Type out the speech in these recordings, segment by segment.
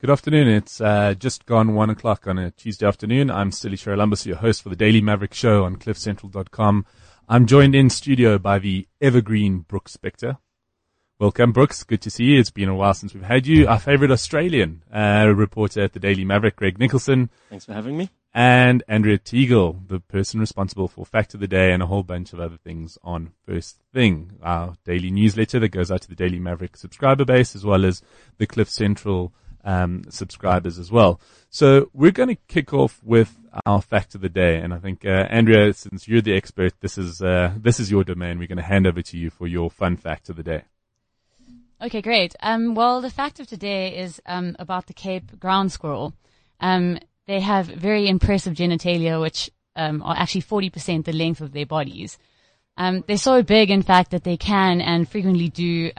Good afternoon. It's uh, just gone one o'clock on a Tuesday afternoon. I'm Styli Charalambous, your host for the Daily Maverick Show on CliffCentral.com. I'm joined in studio by the evergreen Brooks Spector. Welcome, Brooks. Good to see you. It's been a while since we've had you. Our favorite Australian uh, reporter at the Daily Maverick, Greg Nicholson. Thanks for having me. And Andrea Teagle, the person responsible for Fact of the Day and a whole bunch of other things on First Thing, our daily newsletter that goes out to the Daily Maverick subscriber base as well as the Cliff Central um, subscribers as well. So we're going to kick off with our fact of the day, and I think uh, Andrea, since you're the expert, this is uh, this is your domain. We're going to hand over to you for your fun fact of the day. Okay, great. Um, well, the fact of today is um, about the Cape ground squirrel. Um, they have very impressive genitalia, which um, are actually 40% the length of their bodies. Um, they're so big, in fact, that they can and frequently do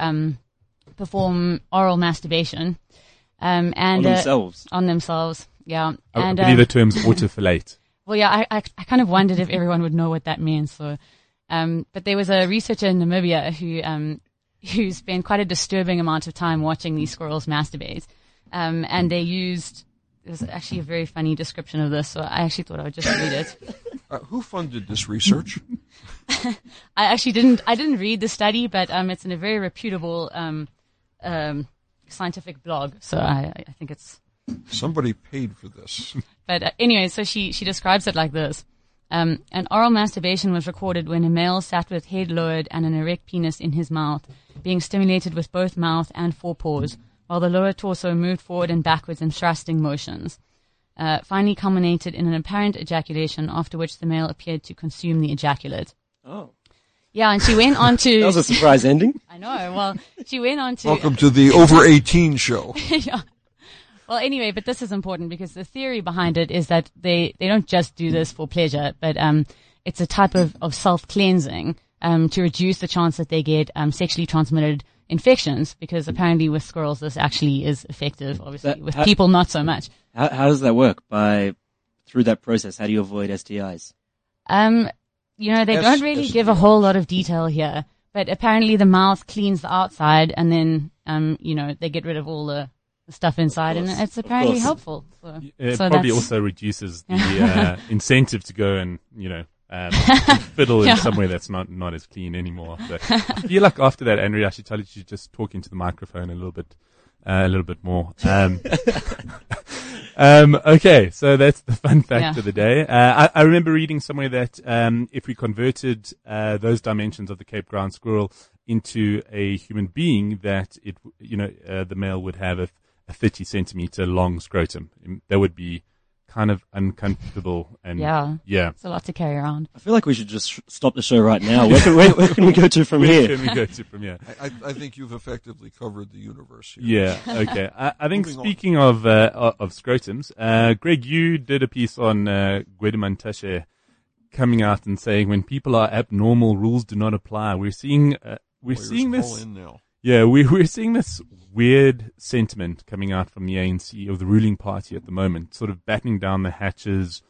perform oral masturbation. Um, and on uh, themselves. On themselves, yeah. I, and, I believe uh, the term's autofellate. well, yeah, I, I, I, kind of wondered if everyone would know what that means. So, um, but there was a researcher in Namibia who, um, who spent quite a disturbing amount of time watching these squirrels masturbate. Um, and they used, it was actually a very funny description of this, so I actually thought I would just read it. Uh, who funded this research? I actually didn't, I didn't read the study, but, um, it's in a very reputable, um, um, scientific blog, so I, I think it's. Somebody paid for this. but uh, anyway, so she, she describes it like this. Um, an oral masturbation was recorded when a male sat with head lowered and an erect penis in his mouth, being stimulated with both mouth and forepaws, while the lower torso moved forward and backwards in thrusting motions. Uh, finally culminated in an apparent ejaculation, after which the male appeared to consume the ejaculate. Oh. Yeah, and she went on to. that was a surprise ending. I know. Well, she went on to. Welcome to the over 18 show. yeah. Well, anyway, but this is important because the theory behind it is that they, they don't just do this for pleasure, but, um, it's a type of, of self-cleansing, um, to reduce the chance that they get, um, sexually transmitted infections because apparently with squirrels this actually is effective, obviously. That, with how, people, not so much. How, how does that work? By, through that process, how do you avoid STIs? Um, you know, they S- don't really S- give a whole lot of detail here, but apparently the mouth cleans the outside and then, um, you know, they get rid of all the stuff inside and it's apparently helpful. So, it so probably also reduces the uh, incentive to go and, you know, um, fiddle yeah. in somewhere that's not, not as clean anymore. So I feel like after that, Andrea, I should tell you to just talk into the microphone a little bit, uh, a little bit more. Um, Um, okay, so that's the fun fact yeah. of the day. Uh, I, I, remember reading somewhere that um, if we converted uh, those dimensions of the Cape ground squirrel into a human being, that it, you know, uh, the male would have a, a 30 centimeter long scrotum. That would be kind of uncomfortable and yeah, yeah, it's a lot to carry around. I feel like we should just stop the show right now. Where can, where, where can we go to from where here? Can we go to from here? I, I, think you've effectively covered the universe. Here. Yeah. Okay. I, I think speaking on. of uh, of scrotums, uh, Greg, you did a piece on uh, Gwede coming out and saying when people are abnormal, rules do not apply. We're seeing uh, we're Lawyers seeing this. Yeah, we, we're seeing this weird sentiment coming out from the ANC or the ruling party at the moment, sort of battening down the hatches,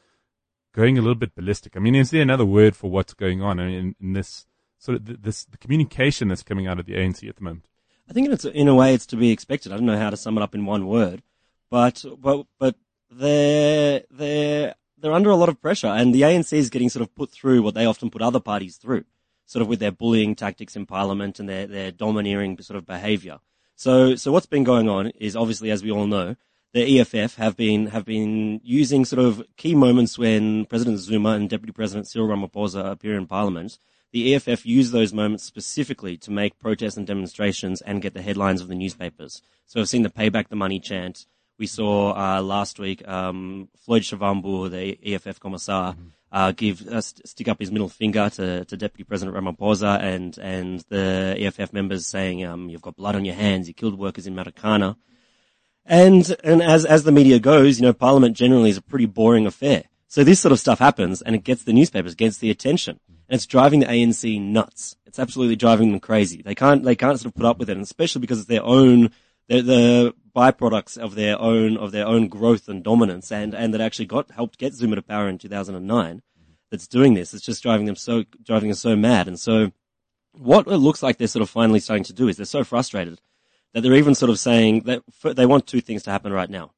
going a little bit ballistic. I mean, is there another word for what's going on in, in this sort of this the communication that's coming out of the ANC at the moment? I think it's in a way it's to be expected. I don't know how to sum it up in one word, but but but they're they're they're under a lot of pressure, and the ANC is getting sort of put through what they often put other parties through sort of with their bullying tactics in parliament and their, their domineering sort of behavior. So, so what's been going on is obviously, as we all know, the EFF have been, have been using sort of key moments when President Zuma and Deputy President Cyril Ramaphosa appear in parliament. The EFF use those moments specifically to make protests and demonstrations and get the headlines of the newspapers. So we've seen the payback the money chant. We saw uh, last week um, Floyd Shivambu, the EFF commissar, mm-hmm uh, give uh, st- stick up his middle finger to, to Deputy President Ramaphosa and and the EFF members saying, um, "You've got blood on your hands. You killed workers in Marikana." And and as as the media goes, you know, Parliament generally is a pretty boring affair. So this sort of stuff happens, and it gets the newspapers, gets the attention, and it's driving the ANC nuts. It's absolutely driving them crazy. They can't they can't sort of put up with it, and especially because it's their own they're the byproducts of their own of their own growth and dominance, and and that actually got helped get Zuma to power in 2009. That's doing this. It's just driving them so driving them so mad. And so, what it looks like they're sort of finally starting to do is they're so frustrated that they're even sort of saying that they want two things to happen right now.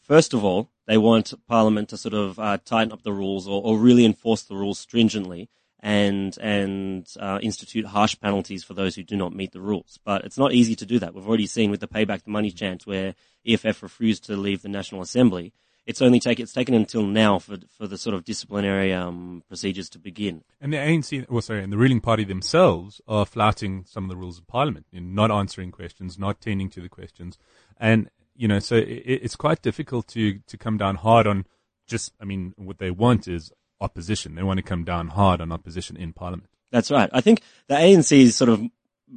First of all, they want Parliament to sort of uh, tighten up the rules or, or really enforce the rules stringently and and uh, institute harsh penalties for those who do not meet the rules. But it's not easy to do that. We've already seen with the payback the money chant where EFF refused to leave the National Assembly. It's only take it's taken until now for for the sort of disciplinary um, procedures to begin. And the ANC, well, sorry, and the ruling party themselves are flouting some of the rules of Parliament in not answering questions, not tending to the questions, and you know, so it, it's quite difficult to to come down hard on just. I mean, what they want is opposition. They want to come down hard on opposition in Parliament. That's right. I think the ANC is sort of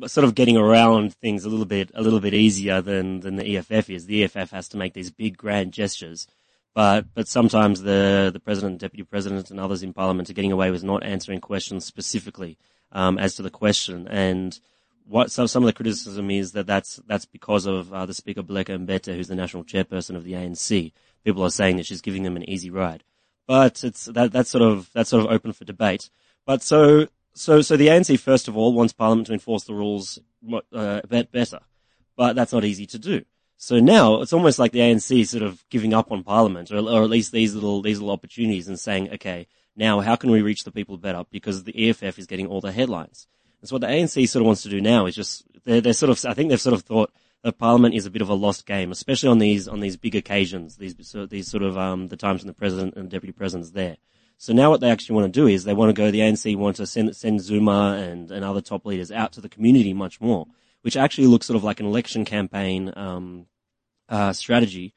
sort of getting around things a little bit a little bit easier than than the EFF is. The EFF has to make these big grand gestures, but but sometimes the the president, deputy president, and others in Parliament are getting away with not answering questions specifically um, as to the question. And what some some of the criticism is that that's that's because of uh, the Speaker Baleka Mbete, who's the national chairperson of the ANC. People are saying that she's giving them an easy ride but it's that that's sort of that's sort of open for debate. But so so so the ANC first of all wants Parliament to enforce the rules uh, better, but that's not easy to do. So now it's almost like the ANC is sort of giving up on Parliament, or, or at least these little these little opportunities, and saying, okay, now how can we reach the people better? Because the EFF is getting all the headlines. And so what the ANC sort of wants to do now is just they're, they're sort of I think they've sort of thought Parliament is a bit of a lost game, especially on these on these big occasions, these so these sort of um, the times when the president and the deputy president's there. So now what they actually want to do is they want to go. The ANC want to send send Zuma and and other top leaders out to the community much more, which actually looks sort of like an election campaign um, uh, strategy.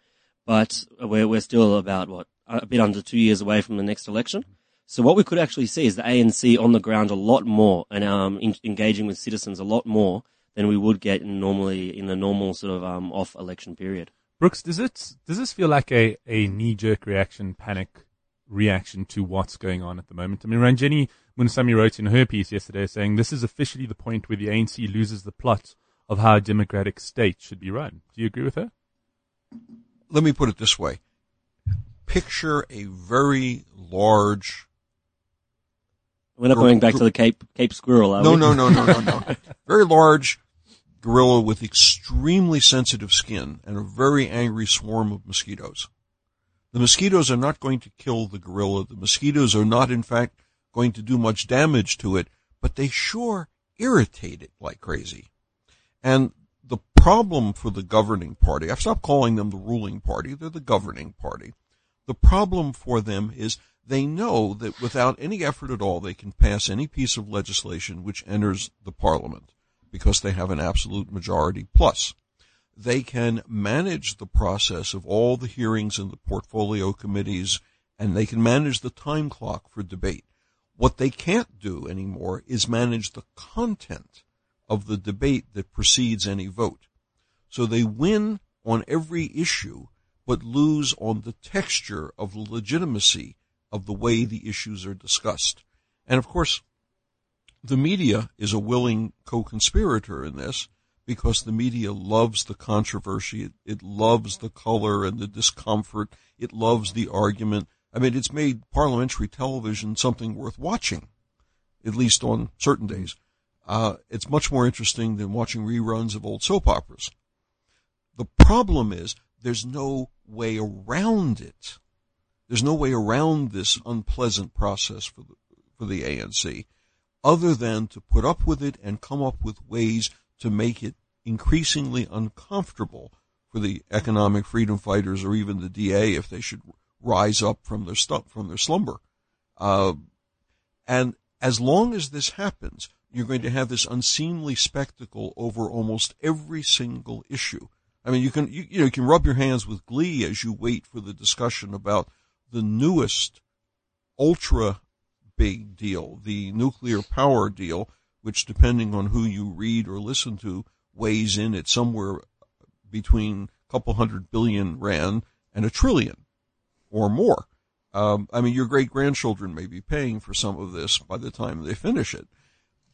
But we're we're still about what a bit under two years away from the next election. So what we could actually see is the ANC on the ground a lot more and um, in, engaging with citizens a lot more than we would get in normally in the normal sort of um, off election period. Brooks, does it does this feel like a, a knee jerk reaction, panic reaction to what's going on at the moment? I mean, Ranjeni Munusamy wrote in her piece yesterday saying this is officially the point where the ANC loses the plot of how a democratic state should be run. Do you agree with her? Let me put it this way. Picture a very large we're not going back to the Cape Cape Squirrel, are no, we? No, no, no, no, no, no. Very large gorilla with extremely sensitive skin and a very angry swarm of mosquitoes. The mosquitoes are not going to kill the gorilla. The mosquitoes are not, in fact, going to do much damage to it, but they sure irritate it like crazy. And the problem for the governing party, I've stopped calling them the ruling party, they're the governing party. The problem for them is they know that without any effort at all, they can pass any piece of legislation which enters the parliament because they have an absolute majority plus. They can manage the process of all the hearings in the portfolio committees and they can manage the time clock for debate. What they can't do anymore is manage the content of the debate that precedes any vote. So they win on every issue, but lose on the texture of legitimacy of the way the issues are discussed. And of course, the media is a willing co-conspirator in this because the media loves the controversy. It, it, loves the color and the discomfort. It loves the argument. I mean, it's made parliamentary television something worth watching, at least on certain days. Uh, it's much more interesting than watching reruns of old soap operas. The problem is there's no way around it. There's no way around this unpleasant process for the, for the ANC other than to put up with it and come up with ways to make it increasingly uncomfortable for the economic freedom fighters or even the DA if they should rise up from their stu- from their slumber. Uh, and as long as this happens, you're going to have this unseemly spectacle over almost every single issue. I mean, you can you, you know you can rub your hands with glee as you wait for the discussion about the newest ultra big deal, the nuclear power deal, which depending on who you read or listen to, weighs in at somewhere between a couple hundred billion rand and a trillion or more. Um, I mean, your great grandchildren may be paying for some of this by the time they finish it,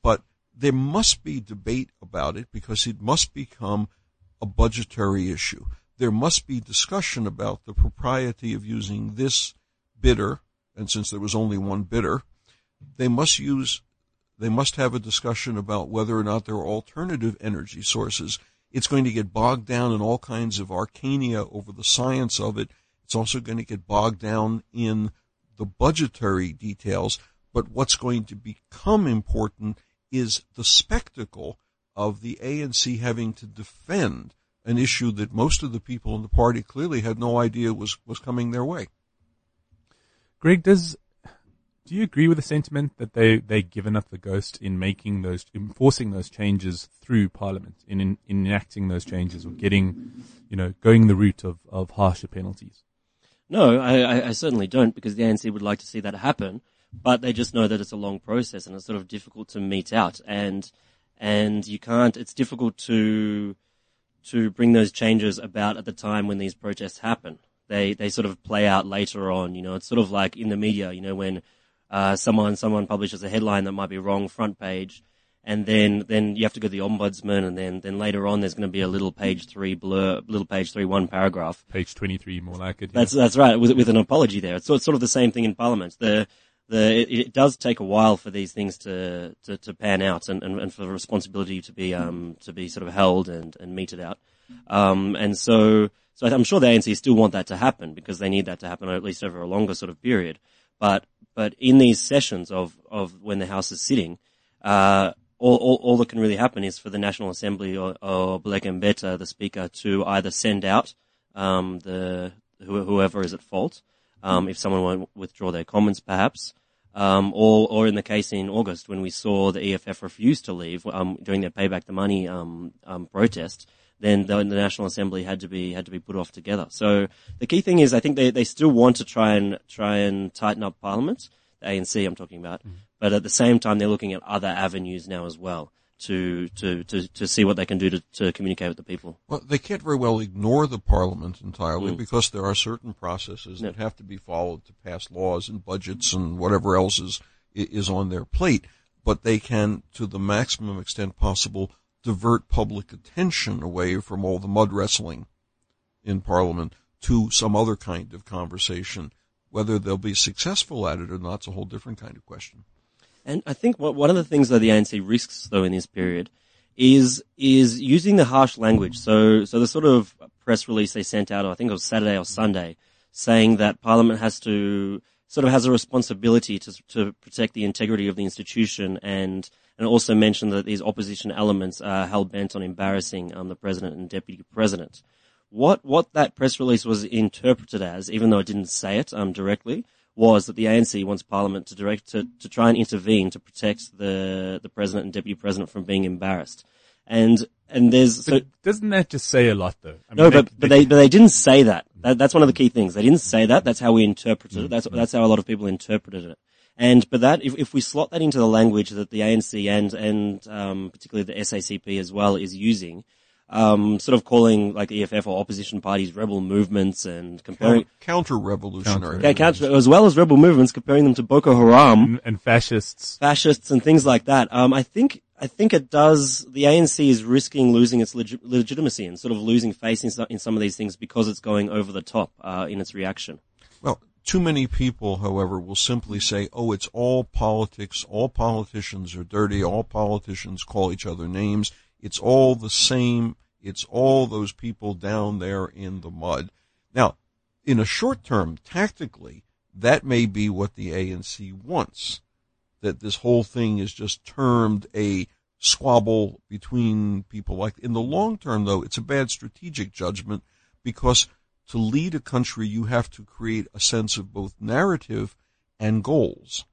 but there must be debate about it because it must become a budgetary issue there must be discussion about the propriety of using this bidder, and since there was only one bidder, they must use, they must have a discussion about whether or not there are alternative energy sources. It's going to get bogged down in all kinds of arcania over the science of it. It's also going to get bogged down in the budgetary details. But what's going to become important is the spectacle of the ANC having to defend an issue that most of the people in the party clearly had no idea was, was coming their way. Greg, does do you agree with the sentiment that they they given up the ghost in making those enforcing those changes through Parliament in, in, in enacting those changes or getting you know going the route of, of harsher penalties? No, I, I certainly don't because the ANC would like to see that happen, but they just know that it's a long process and it's sort of difficult to mete out and and you can't. It's difficult to to bring those changes about at the time when these protests happen. They they sort of play out later on. You know, it's sort of like in the media. You know, when uh, someone someone publishes a headline that might be wrong front page, and then then you have to go to the ombudsman, and then then later on there's going to be a little page three blur, little page three one paragraph. Page twenty three, more like it. Yeah. That's that's right, with with an apology there. It's, it's sort of the same thing in Parliament. The the it, it, does take a while for these things to to, to pan out, and, and, and for the responsibility to be um to be sort of held and and meted out. Um and so so I'm sure the ANC still want that to happen because they need that to happen at least over a longer sort of period. But but in these sessions of, of when the House is sitting, uh, all, all, all, that can really happen is for the National Assembly or, or Mbete, the Speaker, to either send out um, the whoever is at fault, um, if someone won't withdraw their comments, perhaps, um, or or in the case in August when we saw the EFF refuse to leave um, during their payback the money um, um, protest, then the, the, National Assembly had to be had to be put off together. So the key thing is, I think they, they still want to try and try and tighten up Parliament, the ANC I'm talking about, mm-hmm. but at the same time they're looking at other avenues now as well to to to, to see what they can do to, to communicate with the people. Well, they can't very well ignore the Parliament entirely mm. because there are certain processes that have to be followed to pass laws and budgets and whatever else is is on their plate. But they can, to the maximum extent possible, divert public attention away from all the mud wrestling in Parliament to some other kind of conversation. Whether they'll be successful at it or not is a whole different kind of question. And I think what, one of the things that the ANC risks, though, in this period is is using the harsh language. So, so the sort of press release they sent out, I think it was Saturday or Sunday, saying that Parliament has to sort of has a responsibility to to protect the integrity of the institution and and also mentioned that these opposition elements are hell bent on embarrassing um, the president and deputy president. What what that press release was interpreted as, even though it didn't say it um, directly, was that the ANC wants Parliament to direct to, to try and intervene to protect the the president and deputy president from being embarrassed. And and there's so, doesn't that just say a lot though? I mean, no, but they, but they but they didn't say that. that. That's one of the key things. They didn't say that. That's how we interpreted mm-hmm. it. That's that's how a lot of people interpreted it. And but that if, if we slot that into the language that the ANC and and um, particularly the SACP as well is using, um, sort of calling like the EFF or opposition parties rebel movements and comparing counter-revolutionary, yeah, counter, as well as rebel movements, comparing them to Boko Haram and, and fascists, fascists and things like that. Um, I think I think it does. The ANC is risking losing its leg- legitimacy and sort of losing face in, in, some of these things because it's going over the top uh, in its reaction. Well, too many people, however, will simply say, oh, it's all politics. All politicians are dirty. All politicians call each other names. It's all the same. It's all those people down there in the mud. Now, in a short term, tactically, that may be what the ANC wants. That this whole thing is just termed a squabble between people like, in the long term though, it's a bad strategic judgment because to lead a country, you have to create a sense of both narrative and goals.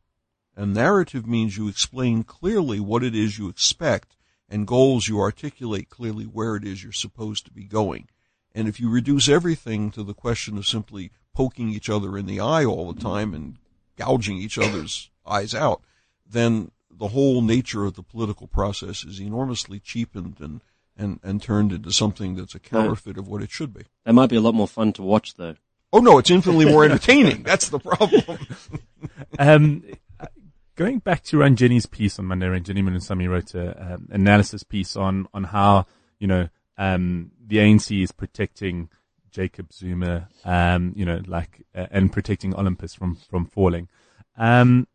And narrative means you explain clearly what it is you expect, and goals you articulate clearly where it is you're supposed to be going. And if you reduce everything to the question of simply poking each other in the eye all the time and gouging each other's eyes out, then the whole nature of the political process is enormously cheapened and and, and turned into something that's a counterfeit of what it should be. That might be a lot more fun to watch though. Oh no, it's infinitely more entertaining. that's the problem. um, going back to Ranjeni's piece on Monday, Ranjeni Munusamy wrote an um, analysis piece on, on how, you know, um, the ANC is protecting Jacob Zuma, um, you know, like, uh, and protecting Olympus from, from falling. Um,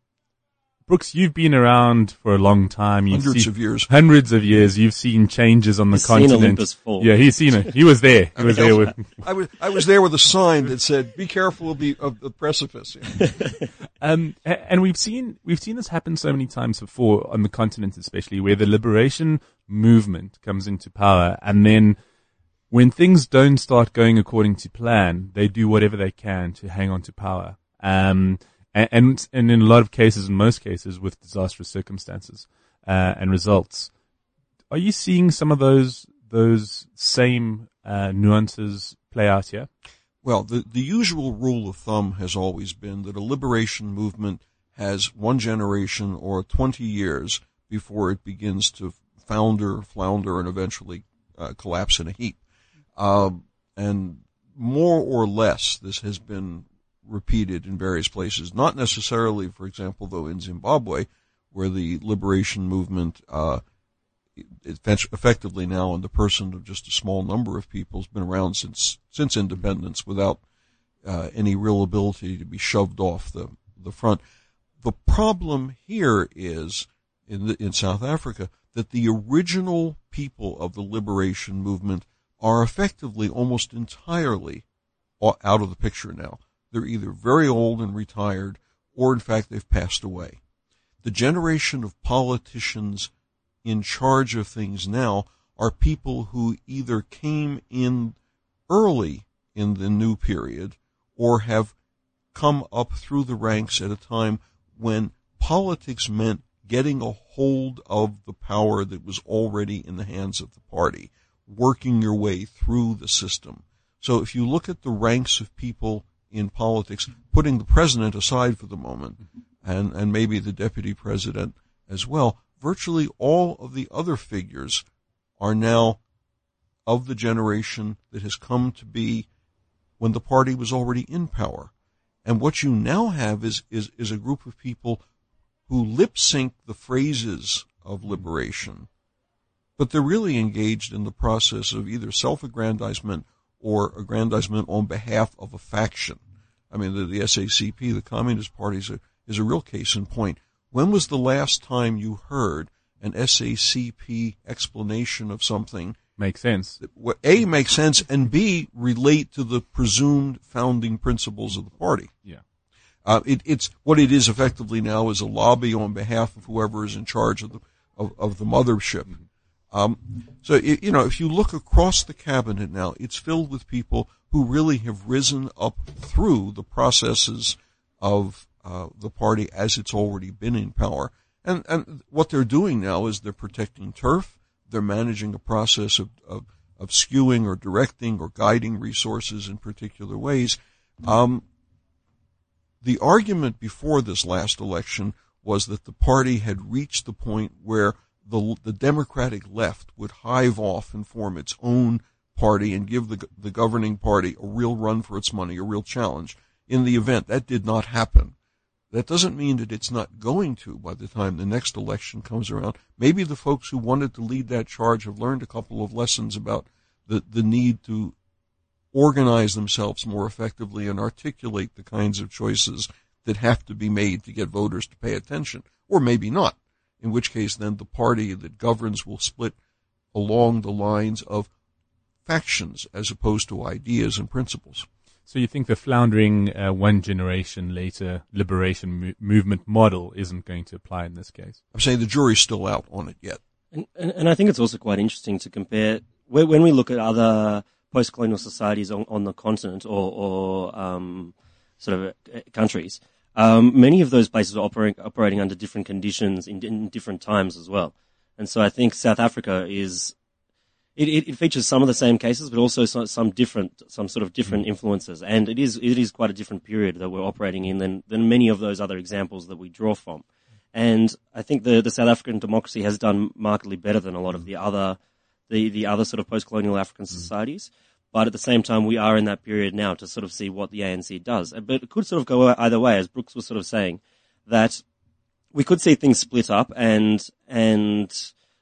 Brooks, you've been around for a long time. You've Hundreds seen- of years. Hundreds of years. You've seen changes on the He's seen continent. Olympus fall. Yeah, he's seen it. He was there. He was there with. I was I was there with a sign that said, "Be careful of the of the precipice." Um, and we've seen we've seen this happen so many times before on the continent, especially where the liberation movement comes into power, and then when things don't start going according to plan, they do whatever they can to hang on to power. Um, and and, and in a lot of cases, in most cases, with disastrous circumstances uh, and results. Are you seeing some of those those same uh, nuances play out here? Well, the, the usual rule of thumb has always been that a liberation movement has one generation or 20 years before it begins to founder, flounder, and eventually uh, collapse in a heap. Um, and more or less, this has been repeated in various places. Not necessarily, for example, though, in Zimbabwe, where the liberation movement uh, effectively now in the person of just a small number of people has been around since since independence without uh, any real ability to be shoved off the the front. The problem here is in the, in South Africa that the original people of the liberation movement are effectively almost entirely out of the picture now. They're either very old and retired, or in fact they've passed away. The generation of politicians in charge of things now are people who either came in early in the new period or have come up through the ranks at a time when politics meant getting a hold of the power that was already in the hands of the party, working your way through the system. So if you look at the ranks of people in politics, putting the president aside for the moment, and, and maybe the deputy president as well, virtually all of the other figures are now of the generation that has come to be when the party was already in power. And what you now have is, is, is a group of people who lip sync the phrases of liberation, but they're really engaged in the process of either self-aggrandizement or aggrandizement on behalf of a faction. I mean, the, the SACP, the Communist Party, is a, is a real case in point. When was the last time you heard an SACP explanation of something Makes sense. that what A makes sense and B relate to the presumed founding principles of the party? Yeah. Uh, it, it's what it is effectively now is a lobby on behalf of whoever is in charge of the of, of the mothership. Um, so i you know, if you look across the cabinet now, it's filled with people who really have risen up through the processes of uh, the party as it's already been in power. And and what they're doing now is they're protecting turf. They're managing a process of, of, of skewing or directing or guiding resources in particular ways. Um, the argument before this last election was that the party had reached the point where the, the Democratic left would hive off and form its own party and give the, the governing party a real run for its money, a real challenge. In the event, that did not happen. That doesn't mean that it's not going to by the time the next election comes around. Maybe the folks who wanted to lead that charge have learned a couple of lessons about the, the need to organize themselves more effectively and articulate the kinds of choices that have to be made to get voters to pay attention, or maybe not. In which case, then the party that governs will split along the lines of factions as opposed to ideas and principles. So you think the floundering uh, one generation later liberation mo- movement model isn't going to apply in this case? I'm saying the jury's still out on it yet. And, and, and I think it's also quite interesting to compare when when we look at other post-colonial societies on, on the continent or, or um, sort of uh, countries. Um, many of those places are operating, operating under different conditions in, in different times as well. And so I think South Africa is it, it, it features some of the same cases, but also some, some different, some sort of different mm. influences. And it is, it is quite a different period that we're operating in than, than many of those other examples that we draw from. And I think the, the South African democracy has done markedly better than a lot of mm. the other, the, the other sort of post-colonial African mm. societies. But at the same time, we are in that period now to sort of see what the ANC does. Uh, but it could sort of go either way, as Brooks was sort of saying, that we could see things split up and, and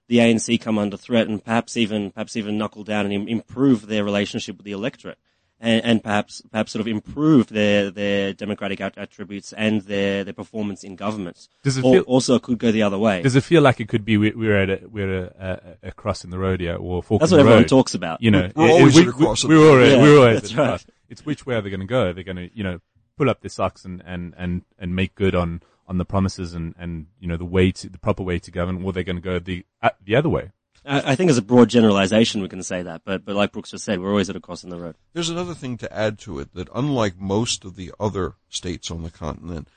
the ANC come under threat and perhaps even, perhaps even knuckle down and im- improve their relationship with the electorate. And, and perhaps perhaps sort of improve their their democratic at- attributes and their their performance in government. Does it Or- feel- also could go the other way. Does it feel like it could be we- we're at a, we're a, a, a cross in the road here or a fork That's what the everyone road? talks about. You know, We're it- always we, at a cross we, We're always, Yeah, we're always that's right. cross. It's which way are they going to go? They're going to, you know, pull up their socks and, and, and, and make good on, on the promises and, and, you know, the way to, the proper way to govern, or they're going to go the, uh, the other way. I, think as a broad generalization we can say that, but but like Brooks just said, we're always at a cross in the road. There's another thing to add to it that unlike most of the other states on the continent,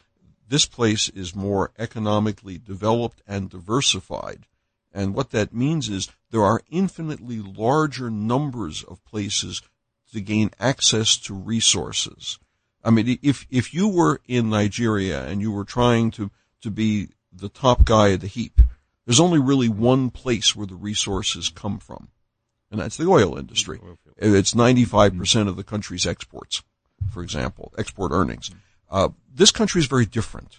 this place is more economically developed and diversified. And what that means is there are infinitely larger numbers of places to gain access to resources. I mean, if, if you were in Nigeria and you were trying to, to be the top guy of the heap, there's only really one place where the resources come from. And that's the oil industry. It's 95% of the country's exports, for example, export earnings. Uh, this country is very different.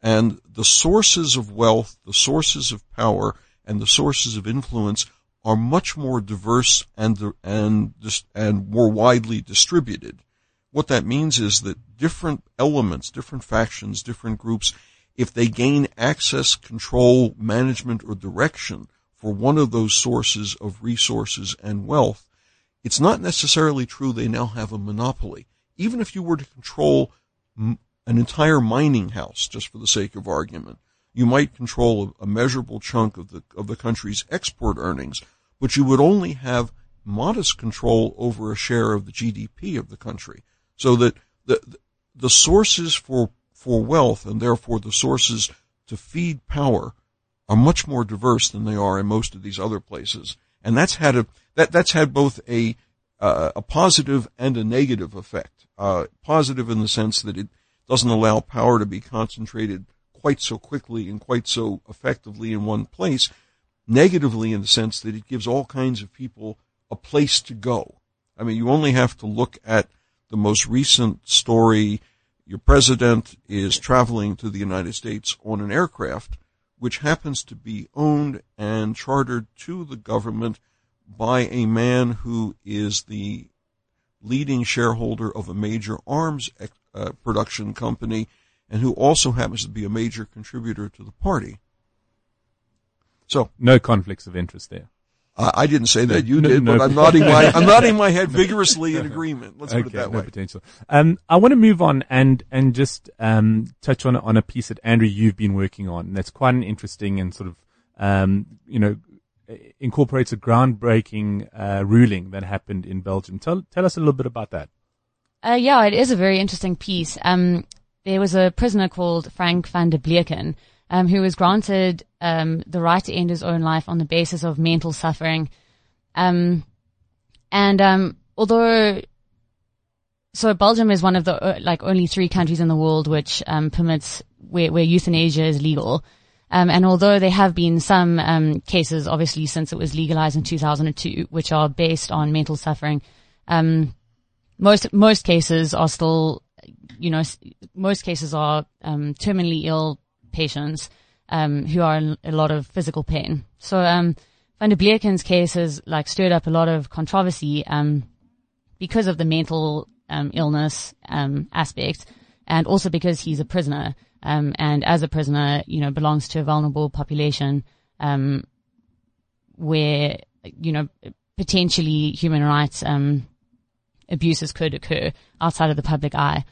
And the sources of wealth, the sources of power, and the sources of influence are much more diverse and, and, and more widely distributed. What that means is that different elements, different factions, different groups, if they gain access, control, management, or direction for one of those sources of resources and wealth, it's not necessarily true they now have a monopoly. Even if you were to control an entire mining house, just for the sake of argument, you might control a, a measurable chunk of the of the country's export earnings, but you would only have modest control over a share of the GDP of the country. So that the the sources for for wealth and therefore the sources to feed power are much more diverse than they are in most of these other places, and that's had a that that's had both a uh, a positive and a negative effect. Uh, positive in the sense that it doesn't allow power to be concentrated quite so quickly and quite so effectively in one place. Negatively in the sense that it gives all kinds of people a place to go. I mean, you only have to look at the most recent story. Your president is traveling to the United States on an aircraft which happens to be owned and chartered to the government by a man who is the leading shareholder of a major arms uh, production company and who also happens to be a major contributor to the party. So No conflicts of interest there. I I didn't say that you No, did, no. but I'm nodding my I'm nodding my head vigorously in agreement. Let's put it that no way. potential. Um, I want to move on and and just um, touch on on a piece that Andrew you've been working on. That's quite an interesting and sort of um, you know incorporates a groundbreaking uh, ruling that happened in Belgium. Tell tell us a little bit about that. Uh, yeah, it is a very interesting piece. Um, there was a prisoner called Frank van der Bleeken, um, who was granted um, the right to end his own life on the basis of mental suffering. Um, and um, although, so Belgium is one of the uh, like only three countries in the world which um, permits where, where euthanasia is legal. Um, and although there have been some um, cases, obviously since it was legalized in 2002, which are based on mental suffering, um, most most cases are still, you know, most cases are um, terminally ill patients um, who are in a lot of physical pain. So um, Van der Bleeken's case has like stirred up a lot of controversy um, because of the mental um, illness um, aspect, and also because he's a prisoner, um, and as a prisoner, you know, belongs to a vulnerable population where you know potentially human rights abuses could occur outside of the public eye.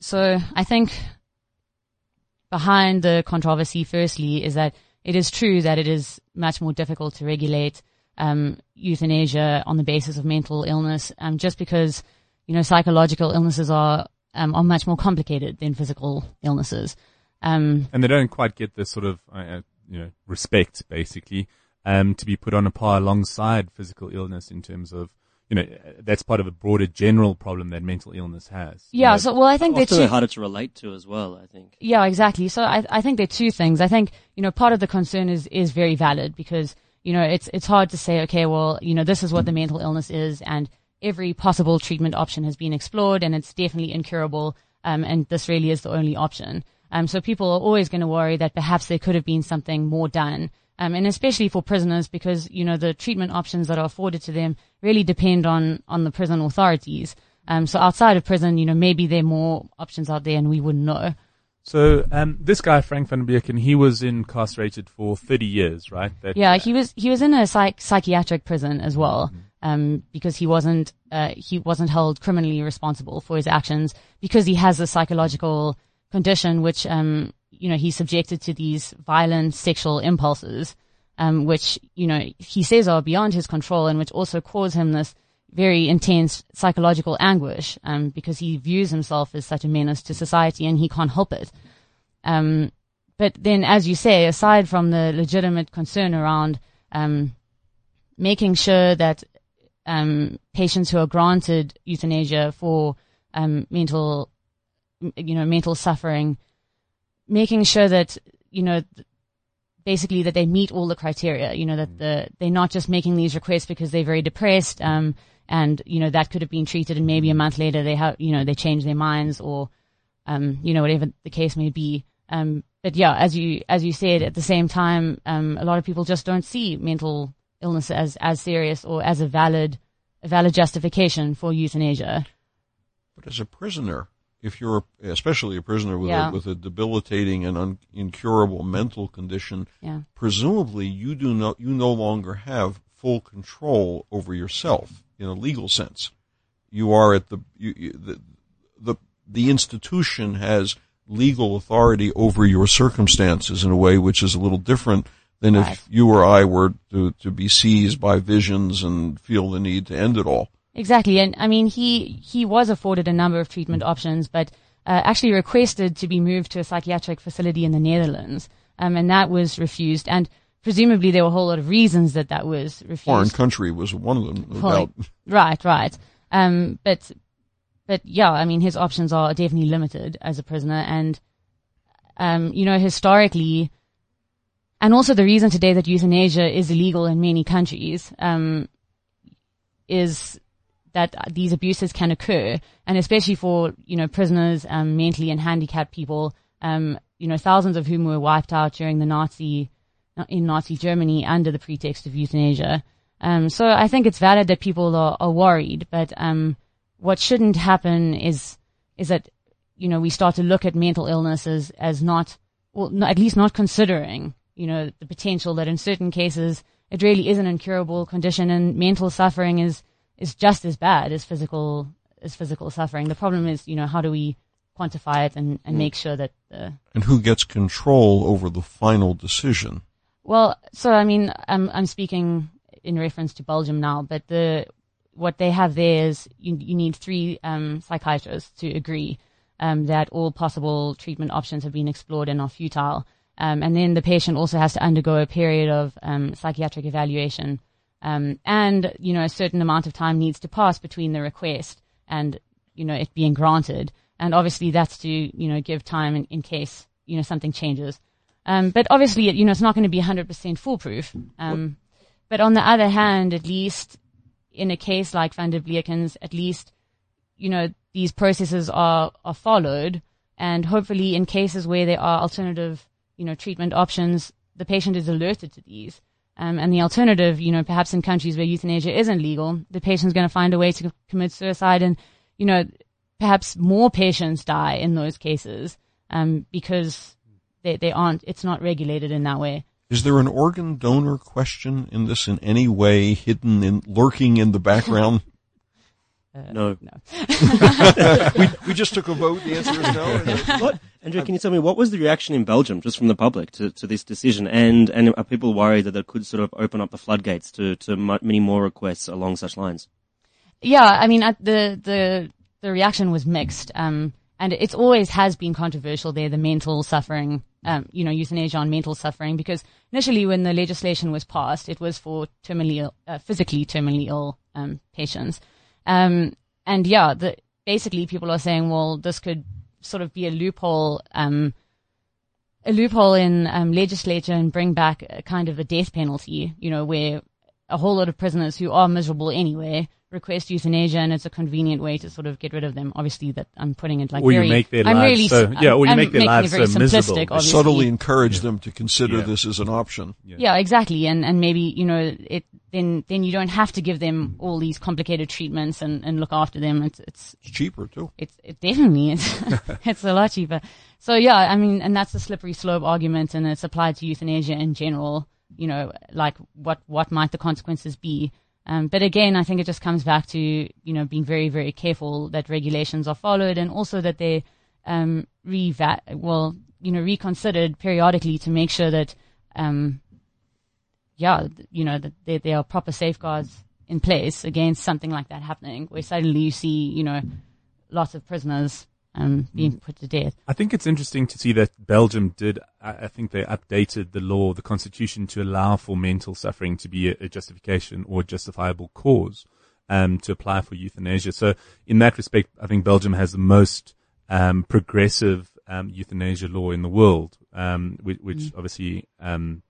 So I think behind the controversy, firstly, is that it is true that it is much more difficult to regulate um, euthanasia on the basis of mental illness, um, just because you know psychological illnesses are um, are much more complicated than physical illnesses. Um, and they don't quite get the sort of uh, uh, you know respect basically um, to be put on a par alongside physical illness in terms of you know uh, that's part of a broader general problem that mental illness has. You yeah. know, So well, I think they're Often two. harder to relate to as well. I think. Yeah, exactly. So I, I think there are two things. I think, you know, part of the concern is, is very valid because, you know, it's, it's hard to say, okay, well, you know, this is what the mental illness is and every possible treatment option has been explored and it's definitely incurable. Um, and this really is the only option. Um, so people are always going to worry that perhaps there could have been something more done, Um, and especially for prisoners because, you know, the treatment options that are afforded to them really depend on, on the prison authorities. Um, so outside of prison, you know, maybe there are more options out there and we wouldn't know. So um, this guy Frank van der he was incarcerated for 30 years, right? That, Yeah, he was he was in a psych, psychiatric prison as well, um, because he wasn't uh, he wasn't held criminally responsible for his actions because he has a psychological condition which um you know he's subjected to these violent sexual impulses, um, which you know he says are beyond his control and which also cause him this very intense psychological anguish, um, because he views himself as such a menace to society and he can't help it. Um, but then, as you say, aside from the legitimate concern around um, making sure that um, patients who are granted euthanasia for um, mental, you know, mental suffering, making sure that you know, basically that they meet all the criteria. You know, that the they're not just making these requests because they're very depressed, um, and you know that could have been treated, and maybe a month later they have, you know, they change their minds or um, you know, whatever the case may be. Um, but yeah, as you, as you said, at the same time, um, a lot of people just don't see mental illness as, as serious or as a valid, a valid justification for euthanasia. But as a prisoner, if you're especially a prisoner with Yeah. a, with a debilitating and un, incurable mental condition, Yeah. presumably you do no you no longer have full control over yourself in a legal sense. You are at the you, you, the, the the institution has legal authority over your circumstances in a way which is a little different than Right. if you or I were to, to be seized by visions and feel the need to end it all. Exactly. And I mean, he, he was afforded a number of treatment options, but uh, actually requested to be moved to a psychiatric facility in the Netherlands. Um, and that was refused. And presumably there were a whole lot of reasons that that was refused. Foreign country was one of them. About Right, right. Um, but, but yeah, I mean, his options are definitely limited as a prisoner. And, um, you know, historically, and also the reason today that euthanasia is illegal in many countries, um, is that these abuses can occur. And especially for, you know, prisoners, um, mentally and handicapped people, um, you know, thousands of whom were wiped out during the Nazi, in Nazi Germany under the pretext of euthanasia. Um, so I think it's valid that people are, are worried, but um, what shouldn't happen is is that you know we start to look at mental illness as, as not, well, not, at least not considering you know the potential that in certain cases it really is an incurable condition, and mental suffering is is just as bad as physical as physical suffering. The problem is you know how do we quantify it and, and make sure that the and who gets control over the final decision? Well, so I mean, I'm I'm speaking in reference to Belgium now, but the what they have there is you you need three um, psychiatrists to agree um, that all possible treatment options have been explored and are futile, um, and then the patient also has to undergo a period of um, psychiatric evaluation, um, and you know a certain amount of time needs to pass between the request and you know it being granted, and obviously that's to you know give time in, in case you know something changes. Um, but obviously, you know, it's not going to be 100% foolproof. Um, but on the other hand, at least in a case like Van der Bleeken's, at least, you know, these processes are, are followed. And hopefully in cases where there are alternative, you know, treatment options, the patient is alerted to these. Um, and the alternative, you know, perhaps in countries where euthanasia isn't legal, the patient's going to find a way to commit suicide and, you know, perhaps more patients die in those cases, um, because they, they aren't, it's not regulated in that way. Is there an organ donor question in this in any way hidden in lurking in the background? No. we, we just took a vote. The answer is no. What? Andrew, can you tell me what was the reaction in Belgium, just from the public, to, to this decision? And and are people worried that it could sort of open up the floodgates to to many more requests along such lines? Yeah, I mean, uh, the, the, the reaction was mixed. Um, and it's always has been controversial there, the mental suffering, um, you know, euthanasia on mental suffering, because initially when the legislation was passed, it was for terminally ill, uh, physically terminally ill, um, patients. Um, and yeah, the, basically people are saying, well, this could sort of be a loophole, um, a loophole in um, legislature and bring back a kind of a death penalty, you know, where a whole lot of prisoners who are miserable anyway request euthanasia and it's a convenient way to sort of get rid of them. Obviously that I'm putting it like Or you very, make their I'm lives really, so- yeah, or you I'm make their lives very so miserable. simplistic, obviously. Subtly encourage them to consider Yeah. this as an option. Yeah, exactly. And and maybe you know it. Then then you don't have to give them all these complicated treatments and, and look after them. It's it's It's cheaper too. it's it definitely is. it's a lot cheaper. So yeah, I mean, and that's the slippery slope argument, and it's applied to euthanasia in general. You know, like what what might the consequences be? Um, but again, I think it just comes back to you know being very very careful that regulations are followed, and also that they um reva- well you know reconsidered periodically to make sure that um yeah you know that there, there are proper safeguards in place against something like that happening, where suddenly you see you know lots of prisoners um, being put to death. I think it's interesting to see that Belgium did. I I think they updated the law, the constitution, to allow for mental suffering to be a, a justification or justifiable cause um, to apply for euthanasia. So, in that respect, I think Belgium has the most um, progressive um, euthanasia law in the world, um, which, which obviously um,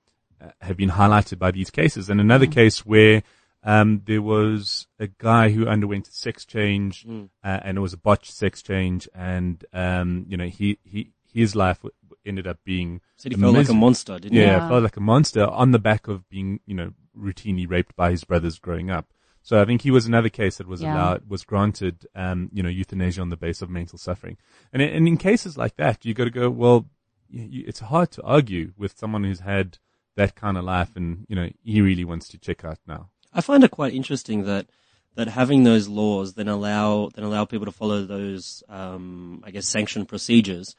have been highlighted by these cases. And another case where um, there was a guy who underwent a sex change, uh, and it was a botched sex change, and um, you know he he his life ended up being Said he felt like a monster, didn't yeah, he? Yeah. felt like a monster on the back of being you know routinely raped by his brothers growing up. So I think he was another case that was Yeah. allowed was granted um, you know euthanasia on the basis of mental suffering, and and in cases like that you got to go well, you, you, it's hard to argue with someone who's had that kind of life, and you know he really wants to check out now. I find it quite interesting that that having those laws then allow then allow people to follow those um, I guess sanctioned procedures.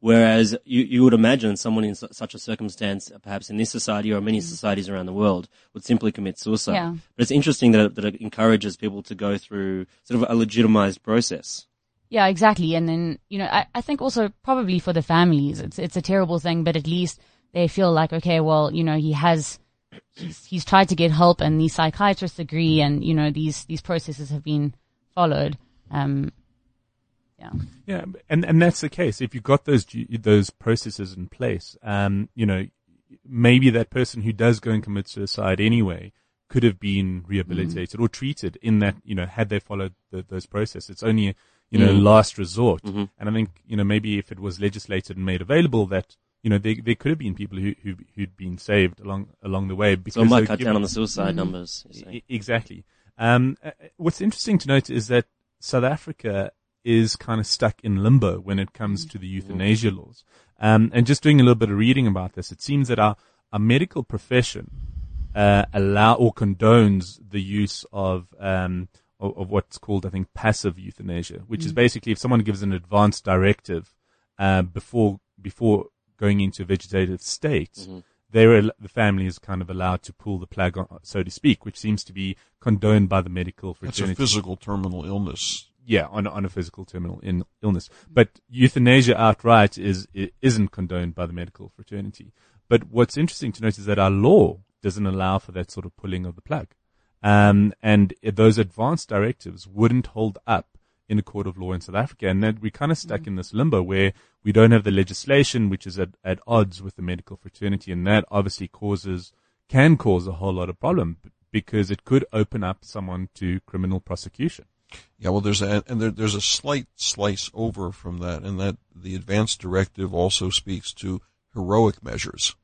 Whereas you, you would imagine someone in su- such a circumstance, perhaps in this society or many societies around the world, would simply commit suicide. Yeah. But it's interesting that it, that it encourages people to go through sort of a legitimized process. Yeah, exactly. And then, you know, I, I think also probably for the families, it's, it's a terrible thing, but at least they feel like, okay, well, you know, he has, he's, he's tried to get help and these psychiatrists agree and, you know, these, these processes have been followed. Um, yeah. Yeah, and and that's the case. If you've got those those processes in place, um, you know, maybe that person who does go and commit suicide anyway could have been rehabilitated or treated in that, you know, had they followed the, those processes. It's only, a, you know, last resort. And I think, you know, maybe if it was legislated and made available that, you know, there, there could have been people who, who, who'd been saved along, along the way. Because So it might cut give- down on the suicide numbers. say. E- Exactly. Um, uh, what's interesting to note is that South Africa is kind of stuck in limbo when it comes to the euthanasia laws. Um, and just doing a little bit of reading about this, it seems that our, our medical profession uh, allow or condones the use of, um, of of what's called, I think, passive euthanasia, which is basically if someone gives an advance directive uh, before before going into a vegetative state, they're the family is kind of allowed to pull the plug, on, so to speak, which seems to be condoned by the medical fraternity. That's fraternity a physical terminal illness. yeah, on on a physical terminal in, illness. But euthanasia outright is, isn't condoned by the medical fraternity. But what's interesting to note is that our law doesn't allow for that sort of pulling of the plug, um, and those advanced directives wouldn't hold up in a court of law in South Africa, and that we're kind of stuck mm. in this limbo where we don't have the legislation which is at, at odds with the medical fraternity, and that obviously causes can cause a whole lot of problem because it could open up someone to criminal prosecution. Yeah, well, there's a, and there, there's a slight slice over from that, and that the advanced directive also speaks to heroic measures.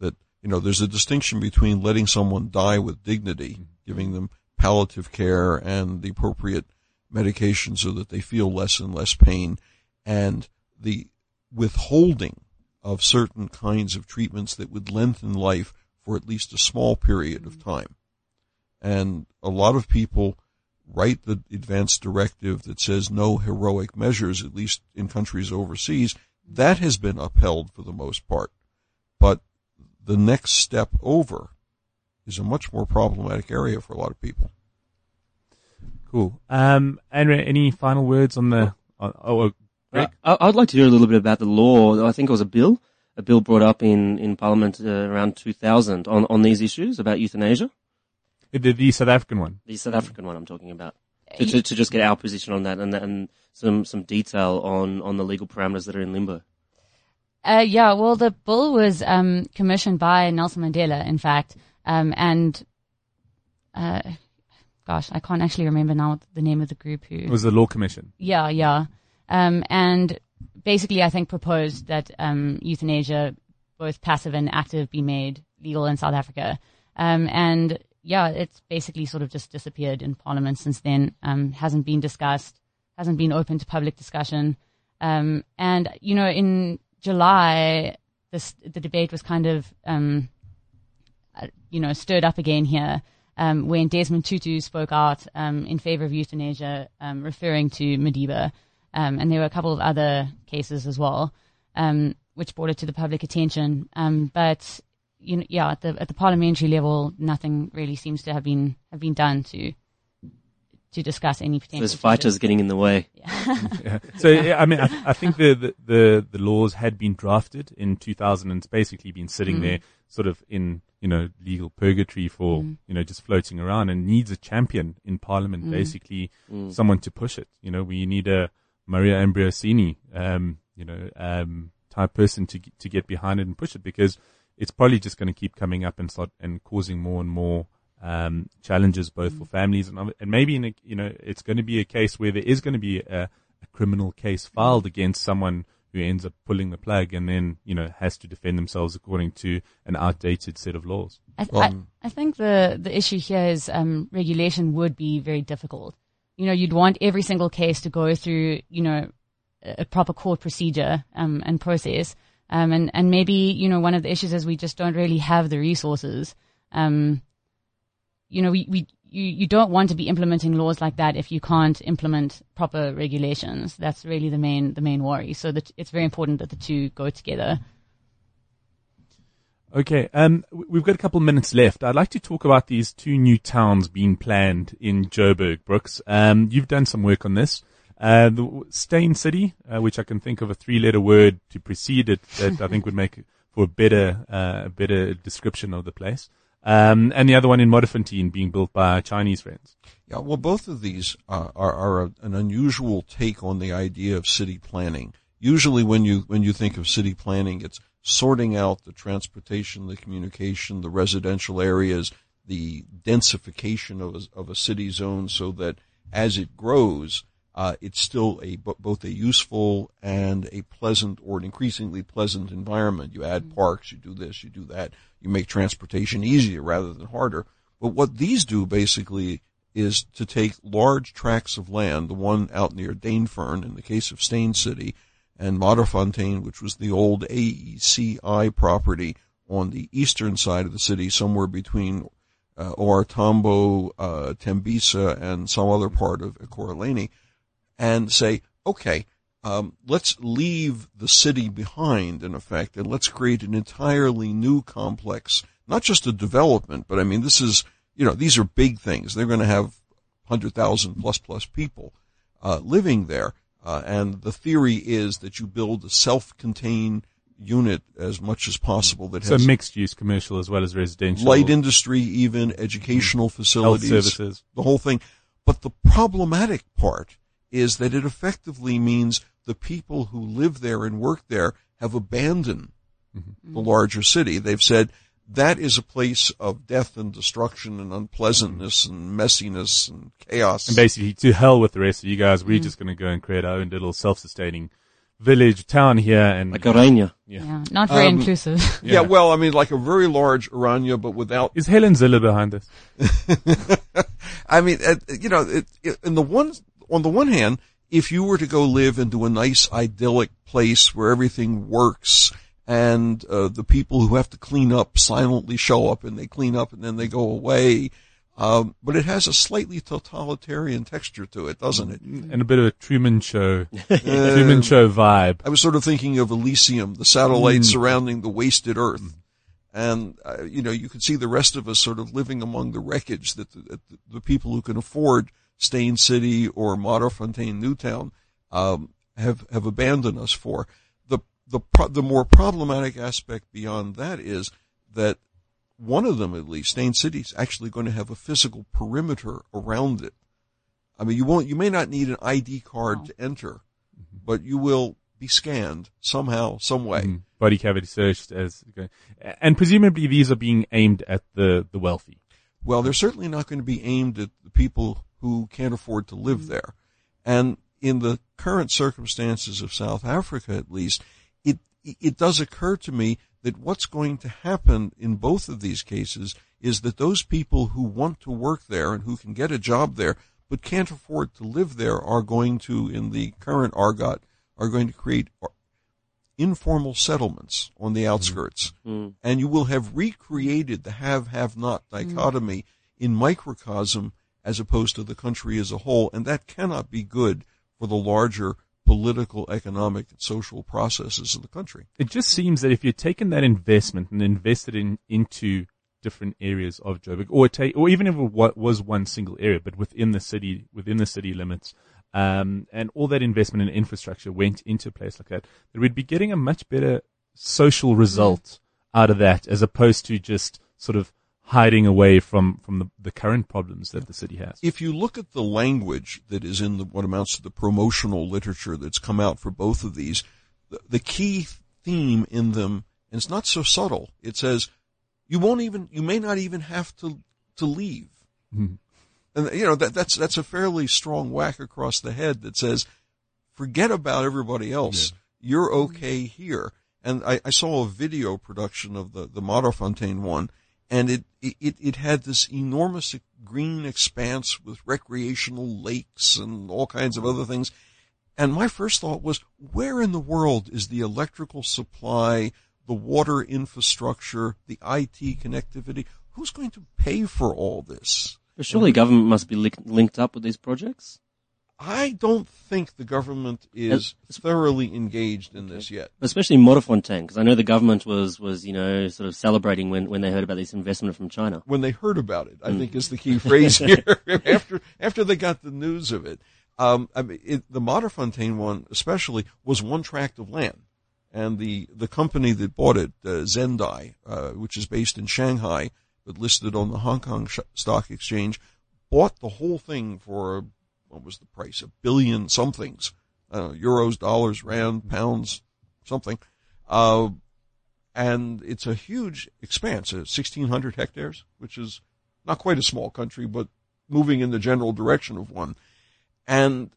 That you know, there's a distinction between letting someone die with dignity, mm. giving them palliative care and the appropriate medication so that they feel less and less pain, and the withholding of certain kinds of treatments that would lengthen life for at least a small period of mm-hmm. time. And a lot of people write the advance directive that says no heroic measures, at least in countries overseas. That has been upheld for the most part. But the next step over is a much more problematic area for a lot of people. Cool. Um, Andrea, any final words on the? Oh, oh, Greg? Uh, I- I'd like to hear a little bit about the law. I think it was a bill, a bill brought up in, in Parliament uh, around 2000 on, on these issues about euthanasia. the, the South African one. The South African one I'm talking about. To, to, to just get our position on that and, and some, some detail on, on the legal parameters that are in limbo. Uh, yeah, well, the bill was um, commissioned by Nelson Mandela, in fact, um, and uh, gosh, I can't actually remember now the name of the group who. It was the Law Commission. Yeah, yeah. Um, and basically, I think proposed that um, euthanasia, both passive and active, be made legal in South Africa. Um, and yeah, it's basically sort of just disappeared in Parliament since then. Um, hasn't been discussed, hasn't been open to public discussion. Um, and you know, in July, this the debate was kind of um, uh, you know stirred up again here. Um, when Desmond Tutu spoke out um, in favor of euthanasia, um, referring to Madiba, um, and there were a couple of other cases as well, um, which brought it to the public attention. Um, but you know, yeah, at the at the parliamentary level, nothing really seems to have been have been done to to discuss any potential. There's fighters getting in the way. Yeah. So yeah, I mean, I, I think the, the, the the laws had been drafted in 2000 and it's basically been sitting there, sort of in you know legal purgatory for you know just floating around, and needs a champion in Parliament, basically someone to push it. You know, we need a Mario Ambrosini, um, you know, um, type person to to get behind it and push it because it's probably just going to keep coming up and start and causing more and more um, challenges both for families and and maybe in a, you know it's going to be a case where there is going to be a, a criminal case filed against someone who ends up pulling the plug and then you know has to defend themselves according to an outdated set of laws. I, I, I think the, the issue here is um, regulation would be very difficult. You know, you'd want every single case to go through, you know, a a proper court procedure um, and process. Um, and, and maybe, you know, one of the issues is we just don't really have the resources. Um, you know, we, we you, you don't want to be implementing laws like that if you can't implement proper regulations. That's really the main the main worry. So that it's very important that the two go together. Okay, um, we've got a couple of minutes left. I'd like to talk about these two new towns being planned in Joburg, Brooks. Um, you've done some work on this. Uh, the Steyn City, uh, which I can think of a three-letter word to precede it that I think would make for a better, uh, a better description of the place. Um, and the other one in Modderfontein being built by Chinese friends. Yeah, well, both of these uh, are, are a, an unusual take on the idea of city planning. Usually, when you when you think of city planning, it's sorting out the transportation, the communication, the residential areas, the densification of a, of a city zone, so that as it grows, uh, it's still a both a useful and a pleasant or an increasingly pleasant environment. You add parks, you do this, you do that, you make transportation easier rather than harder. But what these do basically is to take large tracts of land, the one out near Dainfern in the case of Steyn City, and Modderfontein, which was the old AECI property on the eastern side of the city, somewhere between uh, OR Tambo, uh, Tembisa, and some other part of Ekurhuleni, and say, okay, um, let's leave the city behind, in effect, and let's create an entirely new complex. Not just a development, but I mean, this is, you know, these are big things. They're going to have 100,000 plus plus people uh, living there. Uh, and the theory is that you build a self-contained unit as much as possible that So has mixed use commercial as well as residential. light industry, even educational facilities, health services. the whole thing. But the problematic part is that it effectively means the people who live there and work there have abandoned the larger city. They've said that is a place of death and destruction and unpleasantness and messiness and chaos. And basically, to hell with the rest of you guys. We're just going to go and create our own little self-sustaining village, town here, and Like Orania. Yeah. Yeah, not very Um, inclusive. yeah. well, I mean, like a very large Orania, but without is Helen Zille behind this? I mean, uh, you know, it, it, in the one on the one hand, if you were to go live into a nice idyllic place where everything works and uh, the people who have to clean up silently show up and they clean up and then they go away, um, but it has a slightly totalitarian texture to it, doesn't it? And a bit of a Truman Show, Truman Show vibe. I was sort of thinking of Elysium, the satellite surrounding the wasted Earth. And, uh, you know, you could see the rest of us sort of living among the wreckage that the, that the, the people who can afford Steyn City or Modderfontein Newtown, um, have, have abandoned us for. The, the, pro- the more problematic aspect beyond that is that one of them at least, Steyn City, is actually going to have a physical perimeter around it. I mean, you won't, you may not need an ID card to enter, but you will be scanned somehow, some way. Mm, Body cavity searched as, and presumably these are being aimed at the, the wealthy. Well, they're certainly not going to be aimed at the people who can't afford to live mm-hmm. there. And in the current circumstances of South Africa, at least, it, it does occur to me that what's going to happen in both of these cases is that those people who want to work there and who can get a job there but can't afford to live there are going to, in the current argot, are going to create informal settlements on the mm-hmm. outskirts. Mm. And you will have recreated the have, have not mm. dichotomy in microcosm as opposed to the country as a whole. And that cannot be good for the larger political, economic, and social processes of the country. It just seems that if you're taking that investment and invested in into different areas of Joburg, or or even if it was one single area, but within the city, within the city limits, um, and all that investment in infrastructure went into a place like that, that we'd be getting a much better social result out of that, as opposed to just sort of hiding away from from the, the current problems that the city has. If you look at the language that is in the, what amounts to the promotional literature that's come out for both of these, the, the key theme in them, and it's not so subtle, it says, you won't even, you may not even have to, to leave. Mhm. And you know, that, that's, that's a fairly strong whack across the head that says, forget about everybody else. You're okay here. And I, I saw a video production of the, the Fontaine one, and it, it, it had this enormous green expanse with recreational lakes and all kinds of other things. And my first thought was, where in the world is the electrical supply, the water infrastructure, the IT connectivity? Who's going to pay for all this? But surely government must be linked up with these projects. I don't think the government is thoroughly engaged in this yet. especially Modderfontein, because I know the government was, was, you know, sort of celebrating when, when they heard about this investment from China. when they heard about it, I think is the key phrase here. after after they got the news of it, um, I mean, it, the Modderfontein one especially was one tract of land, and the the company that bought it, uh, Zendai, uh, which is based in Shanghai but listed on the Hong Kong Stock Exchange, bought the whole thing for what was the price? A billion somethings, uh, euros, dollars, rand, pounds, something. Uh, and it's a huge expanse, uh, 1,600 hectares, which is not quite a small country, but moving in the general direction of one. And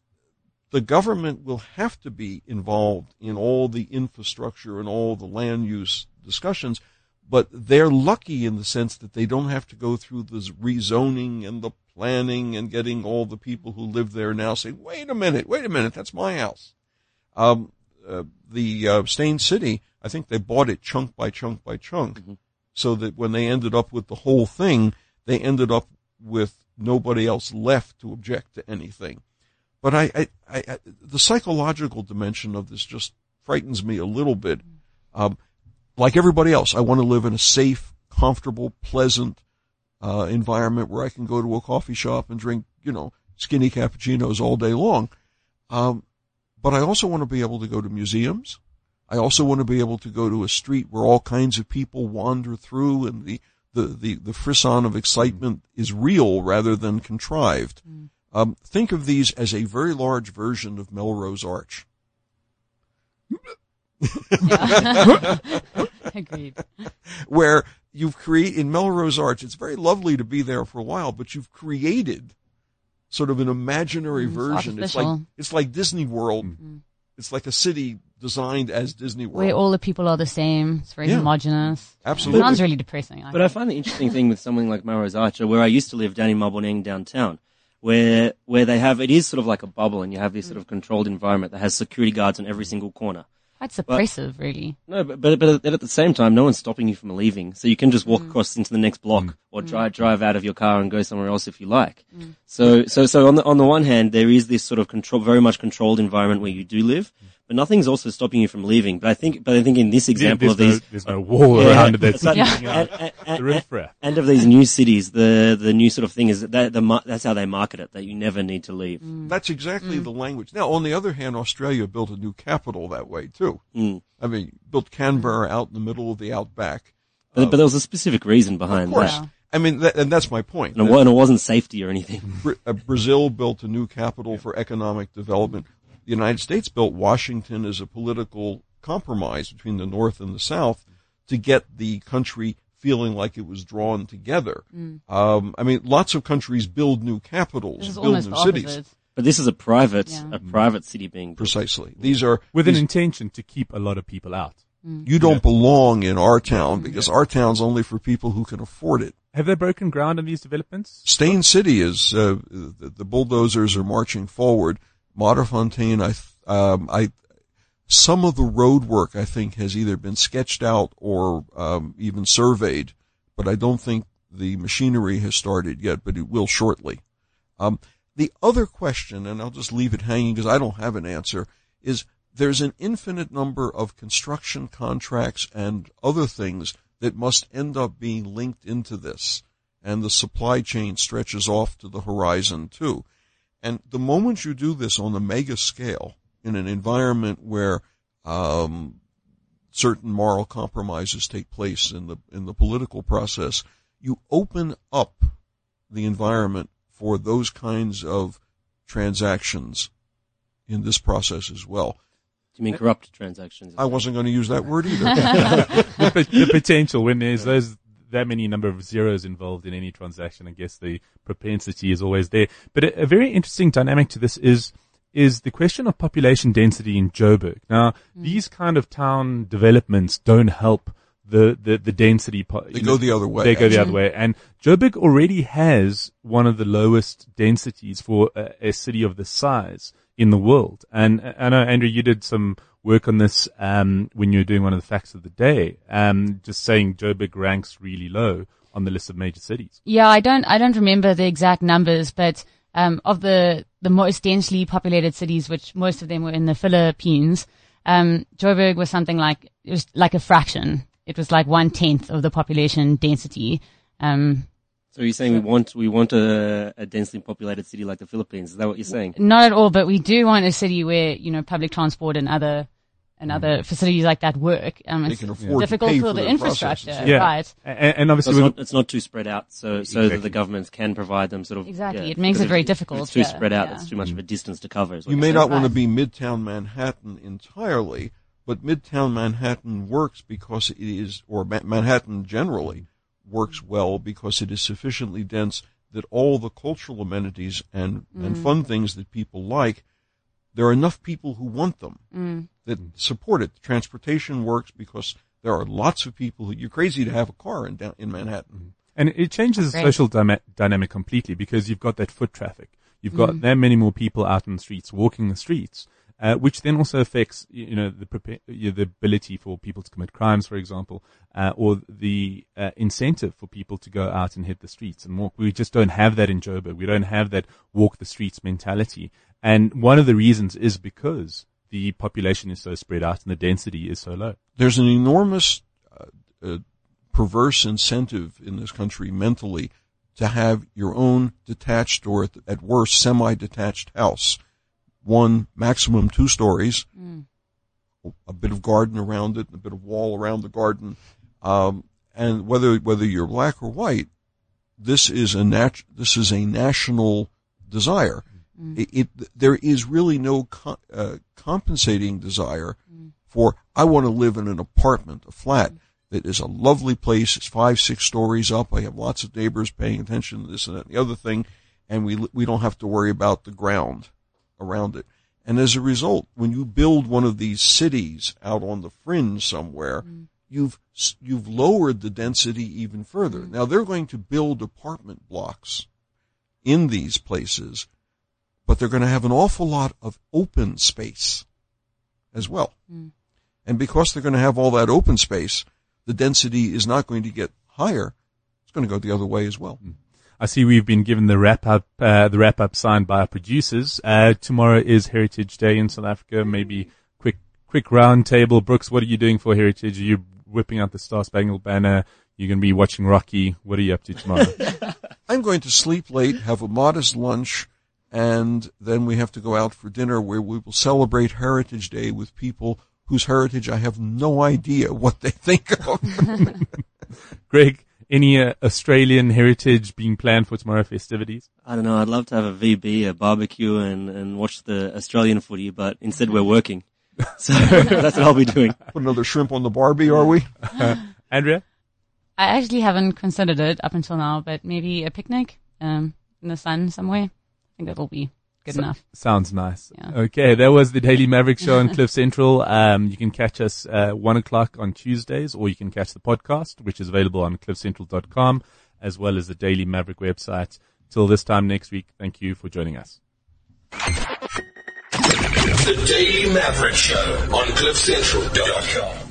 the government will have to be involved in all the infrastructure and all the land use discussions, but they're lucky in the sense that they don't have to go through the rezoning and the planning and getting all the people who live there now saying, wait a minute, wait a minute, that's my house. Um, uh, the uh, Steyn City, I think they bought it chunk by chunk by chunk, so that when they ended up with the whole thing, they ended up with nobody else left to object to anything. But I, I, I, I the psychological dimension of this just frightens me a little bit. Um, like everybody else, I want to live in a safe, comfortable, pleasant uh, environment where I can go to a coffee shop and drink, you know, skinny cappuccinos all day long. Um, but I also want to be able to go to museums. I also want to be able to go to a street where all kinds of people wander through and the, the, the, the frisson of excitement is real rather than contrived. Um, think of these as a very large version of Melrose Arch. Agreed. where you've created in Melrose Arch. It's very lovely to be there for a while, but you've created sort of an imaginary Mm, version. It's like it's like Disney World. It's like a city designed as Disney World. Where all the people are the same. It's very Yeah. homogenous. Absolutely. Sounds really depressing. But I find the interesting thing with something like Melrose Archer, where I used to live down in Maboneng downtown, where where they have it is sort of like a bubble, and you have this sort of controlled environment that has security guards on every single corner. Quite suppressive, really. No, but, but but at the same time, no one's stopping you from leaving, so you can just walk mm. across into the next block mm. or mm. drive drive out of your car and go somewhere else if you like. So so so on the on the one hand, there is this sort of control, very much controlled environment where you do live, but nothing's also stopping you from leaving. But I think but I think in this example there's, of these. no, there's no wall Yeah. around it that's But- keeping out and, and- the and- riffraff. and of these new cities, the the new sort of thing is that that the that's how they market it. That you never need to leave. That's exactly the language. Now, on the other hand, Australia built a new capital that way too. Mm. I mean, built Canberra out in the middle of the outback. But, but there was a specific reason Of behind course. that, I mean, that, and that's my point. and it, and it wasn't safety or anything. Uh, Brazil built a new capital for economic development. The United States built Washington as a political compromise between the North and the South to get the country feeling like it was drawn together. Um, I mean, lots of countries build new capitals, build new cities. But this is a private, Yeah. a private city being built. Precisely. These are with an intention to keep a lot of people out. you don't belong in our town because our town's only for people who can afford it. Have they broken ground on these developments? Steyn City is uh, the, the bulldozers are marching forward. Fontaine, I, um, I, some of the road work I think has either been sketched out or um, even surveyed, but I don't think the machinery has started yet. But it will shortly. Um, the other question, and I'll just leave it hanging because I don't have an answer, is there's an infinite number of construction contracts and other things that must end up being linked into this. And the supply chain stretches off to the horizon too. And the moment you do this on a mega scale in an environment where um, certain moral compromises take place in the in the political process, you open up the environment for those kinds of transactions in this process as well. Do you mean corrupt transactions? I wasn't going to use that word either. the, the potential when there's those that many number of zeros involved in any transaction, I guess the propensity is always there. But a, a very interesting dynamic to this is is the question of population density in Joburg. Now, hmm. these kind of town developments don't help the the, the density. Po- They go know, the other way, They go the other way, and Joburg already has one of the lowest densities for a, a city of this size in the world. And uh, I know Andrew, you did some work on this um, when you were doing one of the facts of the day, um, just saying Joburg ranks really low on the list of major cities. Yeah, I don't, I don't remember the exact numbers, but um, of the the most densely populated cities, which most of them were in the Philippines, um, Joburg was something like it was like a fraction. It was like one tenth of the population density. Um, So you're saying we want we want a, a densely populated city like the Philippines? Is that what you're saying? not at all, but we do want a city where you know public transport and other and other facilities like that work. Um, it's can afford to difficult for for the infrastructure, processes. Yeah, right? and, and So obviously it's not, it's not too spread out, so so that the governments can provide them sort of Exactly. yeah, It makes because it very if difficult, It's too yeah, spread out. yeah. It's too much of a distance to cover. You may saying. not want to be Midtown Manhattan entirely, but Midtown Manhattan works because it is, or Ma- Manhattan generally works well because it is sufficiently dense that all the cultural amenities and, and mm. fun things that people like, there are enough people who want them mm. that support it. Transportation works because there are lots of people who, you're crazy to have a car in down, in Manhattan. And it changes the social dyma- dynamic completely because you've got that foot traffic. You've got mm. that many more people out in the streets walking the streets, uh, which then also affects, you know, the, the ability for people to commit crimes, for example, uh, or the uh, incentive for people to go out and hit the streets and walk. We just don't have that in Joburg. We don't have that walk the streets mentality. And one of the reasons is because the population is so spread out and the density is so low. there's an enormous uh, uh, perverse incentive in this country mentally to have your own detached or at worst semi-detached house, one maximum two stories, a bit of garden around it, a bit of wall around the garden, um, and whether whether you're black or white, this is a nat- this is a national desire. It, it there is really no co- uh, compensating desire for I want to live in an apartment, a flat that is a lovely place. It's five, six stories up. I have lots of neighbors paying attention to this and that and the other thing, and we we don't have to worry about the ground around it. And as a result, when you build one of these cities out on the fringe somewhere, mm. you've you've lowered the density even further. Mm. Now they're going to build apartment blocks in these places, but they're going to have an awful lot of open space as well. Mm. And because they're going to have all that open space, the density is not going to get higher. It's going to go the other way as well. I see we've been given the wrap up, uh, the wrap up signed by our producers. Uh, tomorrow is Heritage Day in South Africa. Maybe quick, quick round table. Brooks, what are you doing for Heritage? Are you whipping out the Star Spangled Banner? You're going to be watching Rocky. What are you up to tomorrow? I'm going to sleep late, have a modest lunch, and then we have to go out for dinner where we will celebrate Heritage Day with people whose heritage I have no idea what they think of. Greg, any uh, Australian heritage being planned for tomorrow festivities? I don't know. I'd love to have a VB, a barbecue, and, and watch the Australian footy, but instead we're working. So that's what I'll be doing. Put another shrimp on the Barbie, are we? Andrea? I actually haven't considered it up until now, but maybe a picnic um, in the sun somewhere. I think that'll be good So- enough. Sounds nice. Yeah. Okay, that was the Daily Maverick Show on Cliff Central. Um, you can catch us uh, one o'clock on Tuesdays, or you can catch the podcast, which is available on cliffcentral.com, as well as the Daily Maverick website. Till this time next week, thank you for joining us. The Daily Maverick Show on CliffCentral.com.